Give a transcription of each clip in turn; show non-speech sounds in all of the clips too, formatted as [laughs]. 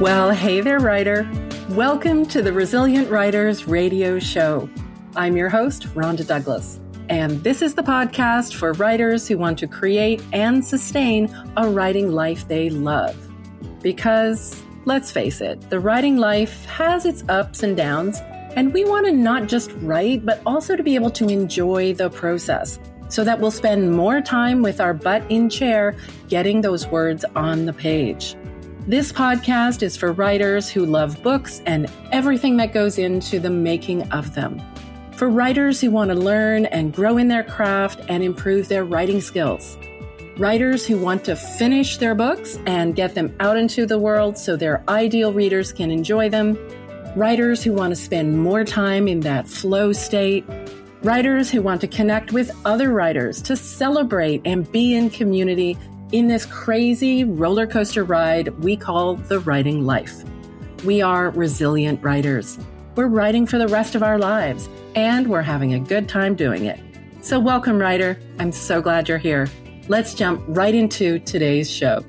Well, hey there, writer. Welcome to the Resilient Writers Radio Show. I'm your host, Rhonda Douglas, and this is the podcast for writers who want to create and sustain a writing life they love. Because, let's face it, the writing life has its ups and downs, and we want to not just write, but also to be able to enjoy the process so that we'll spend more time with our butt in chair getting those words on the page. This podcast is for writers who love books and everything that goes into the making of them. For writers who want to learn and grow in their craft and improve their writing skills. Writers who want to finish their books and get them out into the world so their ideal readers can enjoy them. Writers who want to spend more time in that flow state. Writers who want to connect with other writers to celebrate and be in community in this crazy roller coaster ride we call the writing life. We are resilient writers. We're writing for the rest of our lives, and we're having a good time doing it. So, welcome, writer. I'm so glad you're here. Let's jump right into today's show.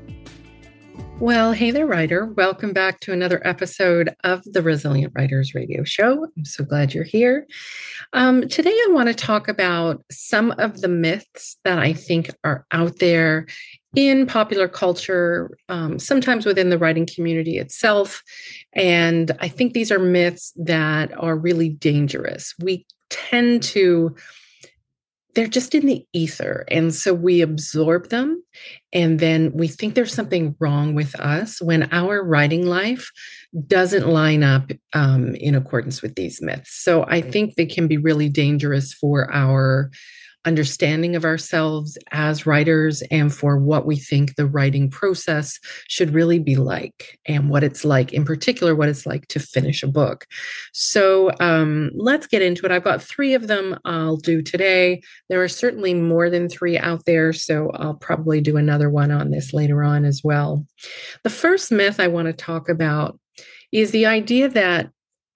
Well, hey there, writer. Welcome back to another episode of the Resilient Writers Radio Show. I'm so glad you're here. Um, today, I want to talk about some of the myths that I think are out there in popular culture, um, sometimes within the writing community itself. And I think these are myths that are really dangerous. We tend to they're just in the ether. And so we absorb them and then we think there's something wrong with us when our writing life doesn't line up um, in accordance with these myths. So I think they can be really dangerous for our understanding of ourselves as writers and for what we think the writing process should really be like and what it's like, in particular, what it's like to finish a book. So um, let's get into it. I've got three of them I'll do today. There are certainly more than three out there, so I'll probably do another one on this later on as well. The first myth I want to talk about is the idea that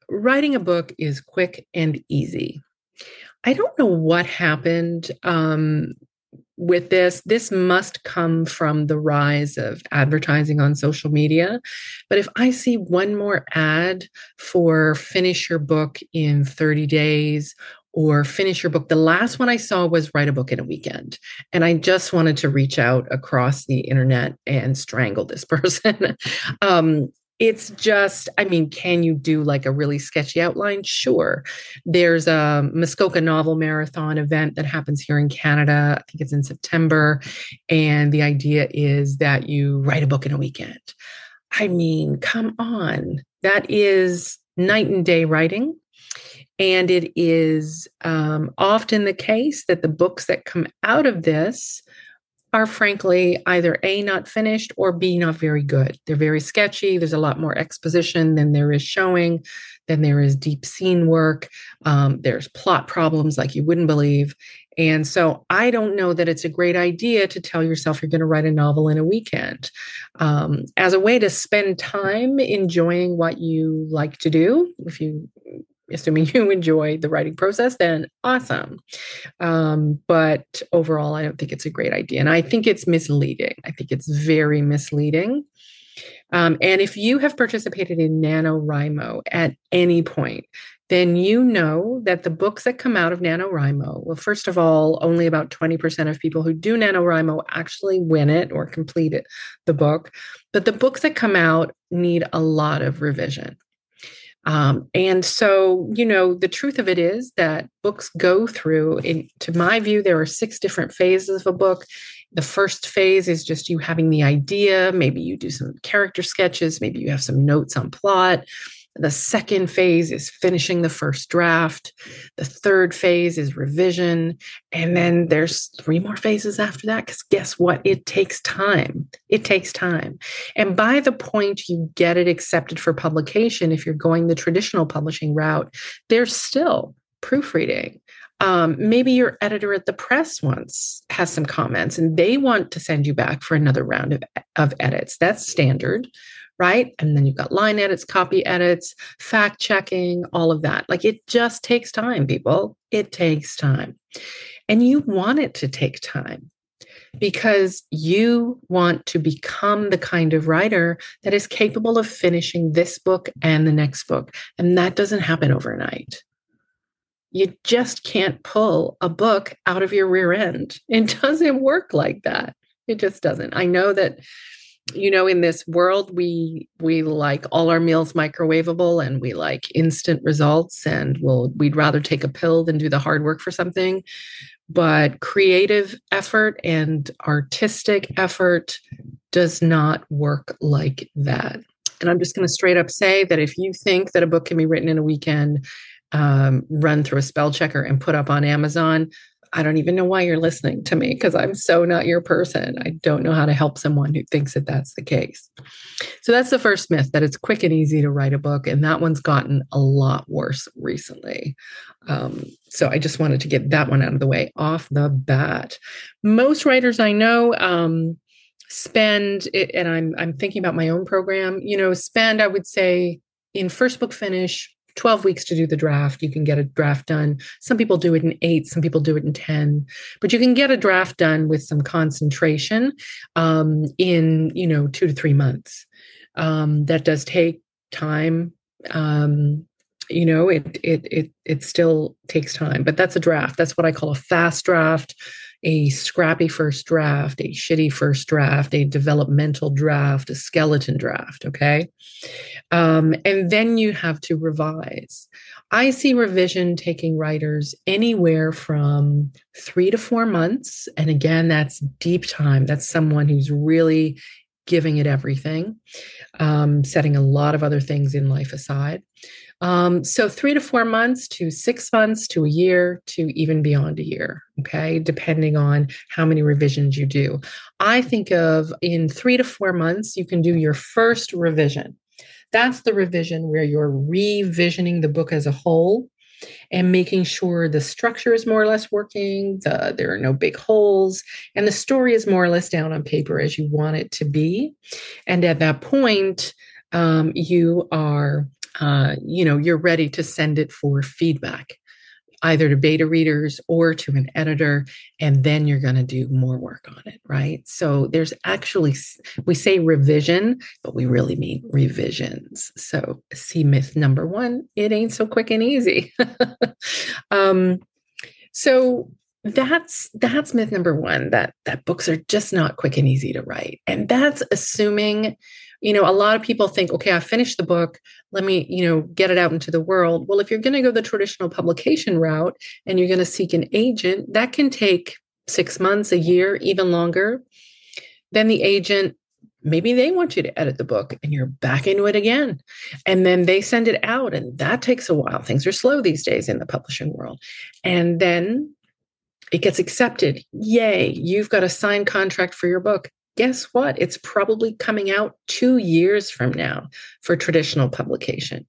writing a book is quick and easy. I don't know what happened um, with this. This must come from the rise of advertising on social media. But if I see one more ad for finish your book in 30 days or finish your book. The last one I saw was write a book in a weekend. And I just wanted to reach out across the internet and strangle this [laughs] person. um, it's just i mean can you do like a really sketchy outline? Sure. There's a muskoka novel marathon event that happens here in canada i think it's in september and the idea is that you write a book in a weekend. I mean come on. That is night and day writing and it is um, often the case that the books that come out of this are frankly either A, not finished, or B, not very good. They're very sketchy. There's a lot more exposition than there is showing, than there is deep scene work. Um, there's plot problems like you wouldn't believe. And so I don't know that it's a great idea to tell yourself you're going to write a novel in a weekend. Um, as a way to spend time enjoying what you like to do, if you assuming [laughs] you enjoy the writing process, then awesome. Um, but overall, I don't think it's a great idea. And I think it's misleading. I think it's very misleading. Um, and if you have participated in NaNoWriMo at any point, then you know that the books that come out of NaNoWriMo, well, first of all, only about 20% of people who do NaNoWriMo actually win it or complete it, the book. But the books that come out need a lot of revision. Um, and so, you know, the truth of it is that books go through, in, to my view, there are six different phases of a book. The first phase is just you having the idea. Maybe you do some character sketches, maybe you have some notes on plot. The second phase is finishing the first draft. The third phase is revision. And then there's three more phases after that. Because guess what? It takes time. It takes time. And by the point you get it accepted for publication, if you're going the traditional publishing route, there's still proofreading. Um, maybe your editor at the press once has some comments and they want to send you back for another round of, of edits. That's standard right? And then you've got line edits, copy edits, fact checking, all of that. Like it just takes time, people. It takes time. And you want it to take time. because you want to become the kind of writer that is capable of finishing this book and the next book. And that doesn't happen overnight. You just can't pull a book out of your rear end. It [laughs] doesn't work like that. It just doesn't. I know that you know in this world we we like all our meals microwavable and we like instant results and we'll we'd rather take a pill than do the hard work for something. But creative effort and artistic effort does not work like that. And i'm just going to straight up say that if you think that a book can be written in a weekend um, run through a spell checker and put up on amazon I don't even know why you're listening to me because I'm so not your person. I don't know how to help someone who thinks that that's the case. So that's the first myth that it's quick and easy to write a book. And that one's gotten a lot worse recently. Um, so I just wanted to get that one out of the way off the bat. Most writers I know, um, spend it, and I'm I'm thinking about my own program, you know, spend I would say in first book finish 12 weeks to do the draft. You can get a draft done. Some people do it in eight, some people do it in 10, but you can get a draft done with some concentration um, in, you know, two to three months. Um, that does take time. Um, you know, it, it, it, it still takes time, but that's a draft. That's what I call a fast draft a scrappy first draft, a shitty first draft, a developmental draft, a skeleton draft. Okay. Um, and then you have to revise. I see revision taking writers anywhere from three to four months. And again, that's deep time. That's someone who's really giving it everything, um, setting a lot of other things in life aside. Um, so, three to four months to six months to a year to even beyond a year, okay, depending on how many revisions you do. I think of in three to four months, you can do your first revision. That's the revision where you're revisioning the book as a whole and making sure the structure is more or less working, the, there are no big holes, and the story is more or less down on paper as you want it to be. And at that point, um, you are uh, you know, you're ready to send it for feedback, either to beta readers or to an editor, and then you're going to do more work on it, right? So there's actually, we say revision, but we really mean revisions. So see myth number one, it ain't so quick and easy. [laughs] um, so that's that's myth number one that that books are just not quick and easy to write and that's assuming you know, a lot of people think, okay, I finished the book. Let me, you know, get it out into the world. Well, if you're going to go the traditional publication route and you're going to seek an agent, that can take six months, a year, even longer. Then the agent, maybe they want you to edit the book and you're back into it again. And then they send it out, and that takes a while. Things are slow these days in the publishing world. And then it gets accepted. Yay, you've got a signed contract for your book guess what? It's probably coming out two years from now for traditional publication.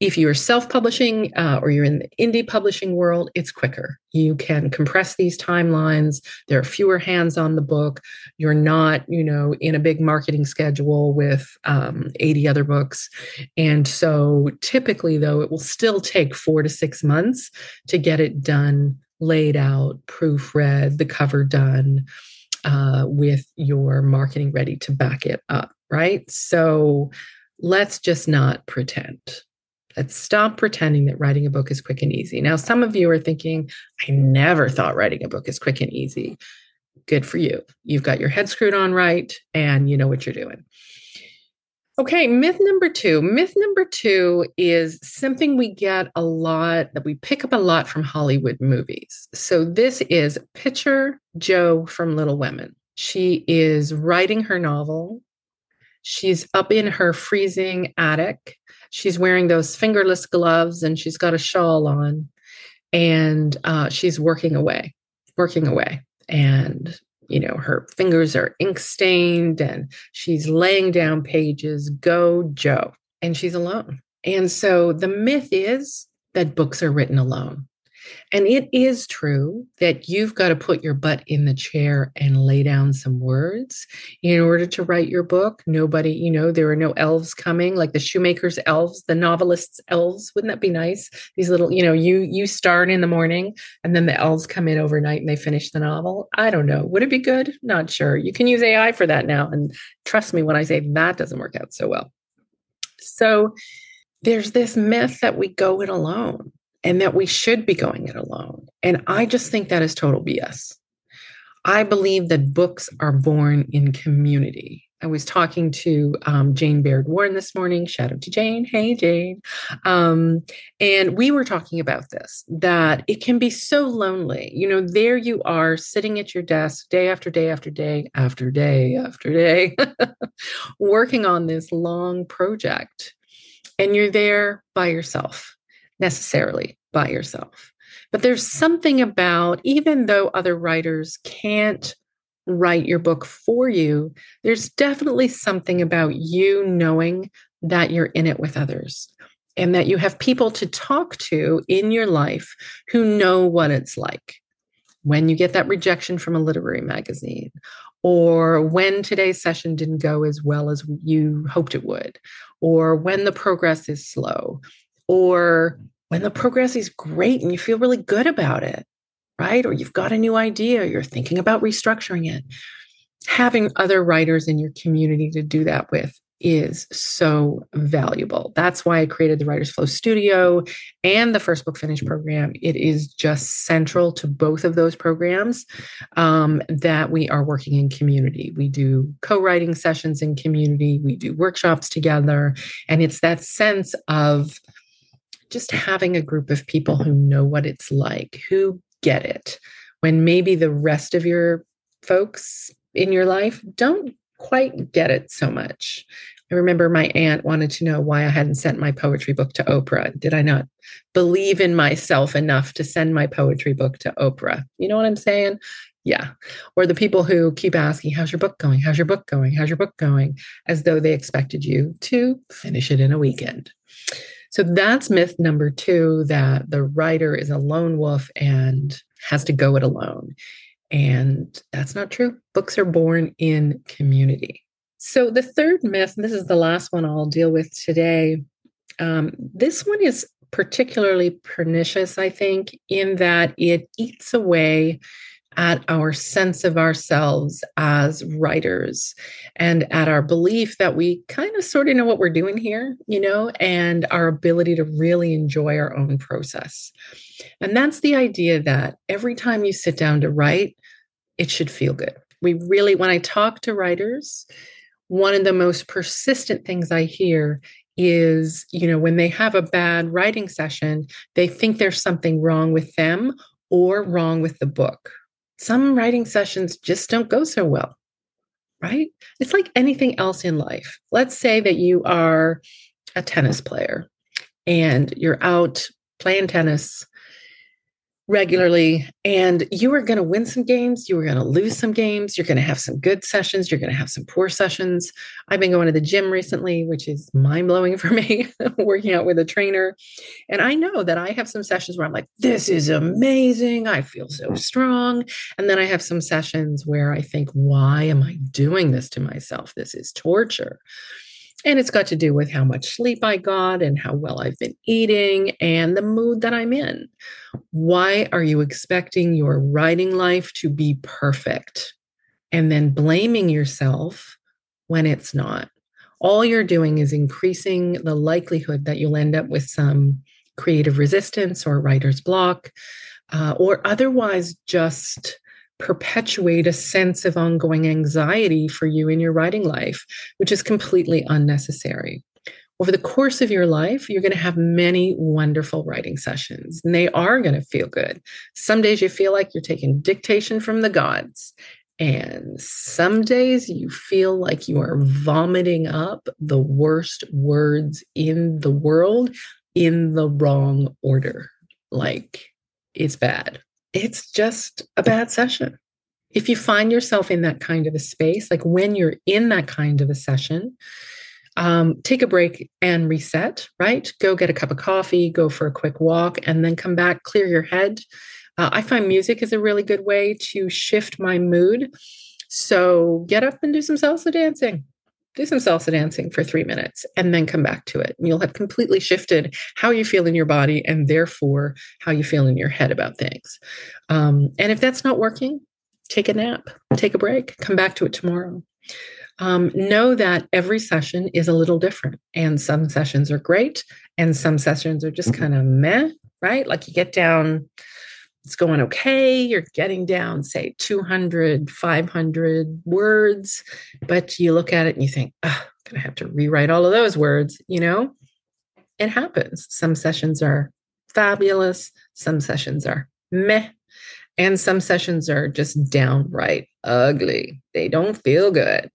If you're self publishing uh, or you're in the indie publishing world, it's quicker. You can compress these timelines. There are fewer hands on the book. You're not, you know, in a big marketing schedule with um, 80 other books. And so typically, though, it will still take four to six months to get it done, laid out, proofread, the cover done, uh, with your marketing ready to back it up, right? So let's just not pretend. Let's stop pretending that writing a book is quick and easy. Now, some of you are thinking, I never thought writing a book is quick and easy. Good for you. You've got your head screwed on right and you know what you're doing. Okay, myth number two. Myth number two is something we get a lot that we pick up a lot from Hollywood movies. So this is Picture Jo from Little Women. She is writing her novel. She's up in her freezing attic. She's wearing those fingerless gloves and she's got a shawl on. And uh, she's working away, working away. And you know, her fingers are ink stained and she's laying down pages. Go, Jo. And she's alone. And so the myth is that books are written alone. And it is true that you've got to put your butt in the chair and lay down some words in order to write your book. Nobody, you know, there are no elves coming like the shoemaker's elves, the novelist's elves. Wouldn't that be nice? These little, you know, you you start in the morning and then the elves come in overnight and they finish the novel. I don't know. Would it be good? Not sure. You can use AI for that now. And trust me when I say that doesn't work out so well. So there's this myth that we go it alone and that we should be going it alone. And I just think that is total BS. I believe that books are born in community. I was talking to um, Jane Baird Warren this morning. Shout out to Jane. Hey, Jane. Um, and we were talking about this that it can be so lonely. You know, there you are sitting at your desk day after day after day after day after day, [laughs] working on this long project. And you're there by yourself necessarily by yourself. But there's something about, even though other writers can't write your book for you, there's definitely something about you knowing that you're in it with others and that you have people to talk to in your life who know what it's like when you get that rejection from a literary magazine or when today's session didn't go as well as you hoped it would or when the progress is slow or when the progress is great and you feel really good about it, right? Or you've got a new idea, you're thinking about restructuring it. Having other writers in your community to do that with is so valuable. That's why I created the Writers Flow Studio and the First Book Finish program. It is just central to both of those programs um, that we are working in community. We do co writing sessions in community, we do workshops together, and it's that sense of just having a group of people who know what it's like, who get it, when maybe the rest of your folks in your life don't quite get it so much. I remember my aunt wanted to know why I hadn't sent my poetry book to Oprah. Did I not believe in myself enough to send my poetry book to Oprah? You know what I'm saying? Yeah. Or the people who keep asking, How's your book going? How's your book going? How's your book going? As though they expected you to finish it in a weekend. So that's myth number two that the writer is a lone wolf and has to go it alone. And that's not true. Books are born in community. So the third myth, and this is the last one I'll deal with today, um, this one is particularly pernicious, I think, in that it eats away at our sense of ourselves as writers and at our belief that we kind of sort of know what we're doing here, you know, and our ability to really enjoy our own process. And that's the idea that every time you sit down to write, it should feel good. We really, when I talk to writers, one of the most persistent things I hear is, you know, when they have a bad writing session, they think there's something wrong with them or wrong with the book some writing sessions just don't go so well, right? It's like anything else in life. Let's say that you are a tennis player and you're out playing tennis regularly and you are going to win some games you are going to lose some games you're going to have some good sessions you're going to have some poor sessions. I've been going to the gym recently which is mind-blowing for [laughs] me working out with a trainer and i know that i have some sessions where i'm like this is amazing i feel so strong and then i have some sessions where i think why am i doing this to myself? This is torture and it's got to do with how much sleep I got and how well I've been eating and the mood that I'm in. Why are you expecting your writing life to be perfect and then blaming yourself when it's not? All you're doing is increasing the likelihood that you'll end up with some creative resistance or writer's block, uh, or otherwise just perpetuate a sense of ongoing anxiety for you in your writing life, which is completely unnecessary. Over the course of your life, you're going to have many wonderful writing sessions, and they are going to feel good. Some days you feel like you're taking dictation from the gods, and some days you feel like you are vomiting up the worst words in the world in the wrong order. Like it's bad it's just a bad session. If you find yourself in that kind of a space, like when you're in that kind of a session, um, take a break and reset, right? Go get a cup of coffee, go for a quick walk, and then come back, clear your head. Uh, I find music is a really good way to shift my mood. So get up and do some salsa dancing. Do some salsa dancing for three minutes and then come back to it. And you'll have completely shifted how you feel in your body and therefore how you feel in your head about things. Um, and if that's not working, take a nap, take a break, come back to it tomorrow. Um, know that every session is a little different, and some sessions are great, and some sessions are just mm-hmm. kind of meh, right? Like you get down, it's going okay, you're getting down, say 200, 500 words, but you look at it and you think, oh, I'm going to have to rewrite all of those words, you know? It happens. Some sessions are fabulous, some sessions are meh, and some sessions are just downright ugly. They don't feel good.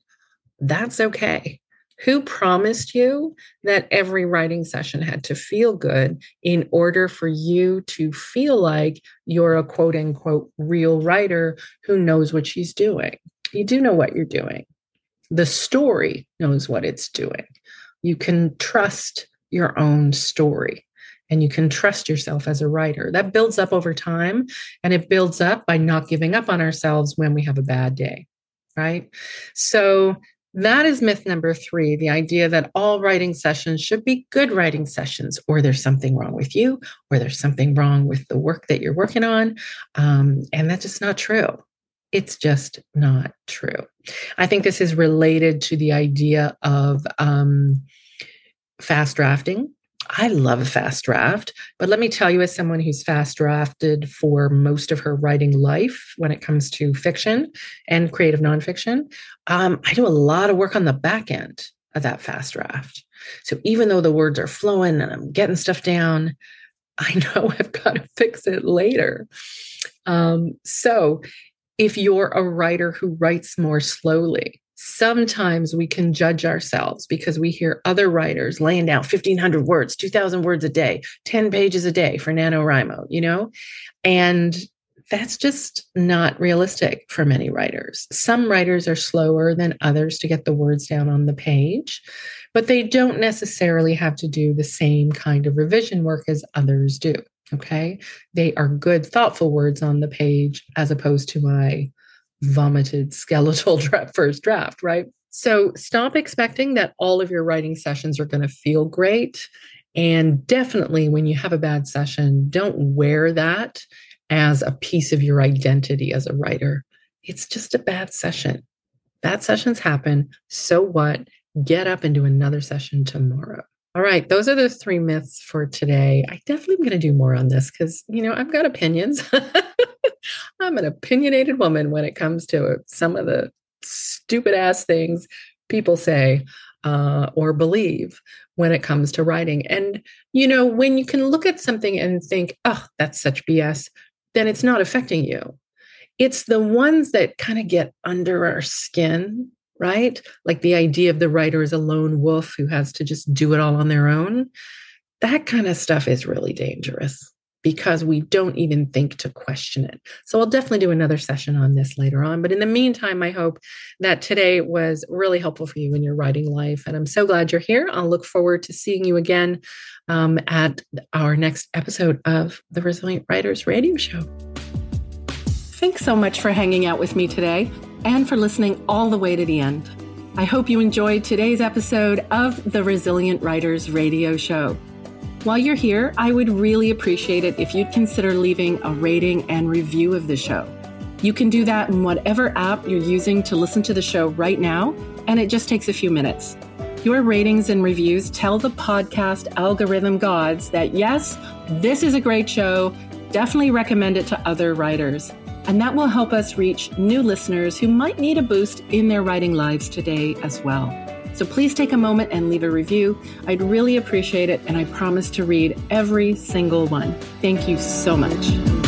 That's okay. Who promised you that every writing session had to feel good in order for you to feel like you're a quote unquote real writer who knows what she's doing? You do know what you're doing. The story knows what it's doing. You can trust your own story and you can trust yourself as a writer. That builds up over time and it builds up by not giving up on ourselves when we have a bad day, right? So that is myth number three the idea that all writing sessions should be good writing sessions, or there's something wrong with you, or there's something wrong with the work that you're working on. Um, and that's just not true. It's just not true. I think this is related to the idea of um, fast drafting I love a fast draft, but let me tell you, as someone who's fast drafted for most of her writing life when it comes to fiction and creative nonfiction, um, I do a lot of work on the back end of that fast draft. So even though the words are flowing and I'm getting stuff down, [laughs] I know I've got to fix it later. Um, so if you're a writer who writes more slowly, sometimes we can judge ourselves because we hear other writers laying down 1500 words 2000 words a day 10 pages a day for nanowrimo you know? And that's just not realistic for many writers. Some writers are slower than others to get the words down on the page but they don't necessarily have to do the same kind of revision work as others do okay? They are good thoughtful words on the page as opposed to my vomited [laughs] skeletal draft, first draft, right? So stop expecting that all of your writing sessions are going to feel great. And definitely, when you have a bad session, don't wear that as a piece of your identity as a writer. It's just a bad session. Bad sessions happen. So what? Get up and do another session tomorrow. All right, those are the three myths for today. I definitely am going to do more on this because, you know, I've got opinions. [laughs] I'm an opinionated woman when it comes to some of the stupid ass things people say uh, or believe when it comes to writing. And, you know, when you can look at something and think, oh, that's such BS, then it's not affecting you. It's the ones that kind of get under our skin, right? Like the idea of the writer as a lone wolf who has to just do it all on their own. That kind of stuff is really dangerous because we don't even think to question it. So I'll definitely do another session on this later on. But in the meantime, I hope that today was really helpful for you in your writing life. And I'm so glad you're here. I'll look forward to seeing you again um, at our next episode of the Resilient Writers Radio Show. Thanks so much for hanging out with me today and for listening all the way to the end. I hope you enjoyed today's episode of the Resilient Writers Radio Show. While you're here, I would really appreciate it if you'd consider leaving a rating and review of the show. You can do that in whatever app you're using to listen to the show right now, and it just takes a few minutes. Your ratings and reviews tell the podcast algorithm gods that yes, this is a great show. Definitely recommend it to other writers. And that will help us reach new listeners who might need a boost in their writing lives today as well. So please take a moment and leave a review. I'd really appreciate it, and I promise to read every single one. Thank you so much.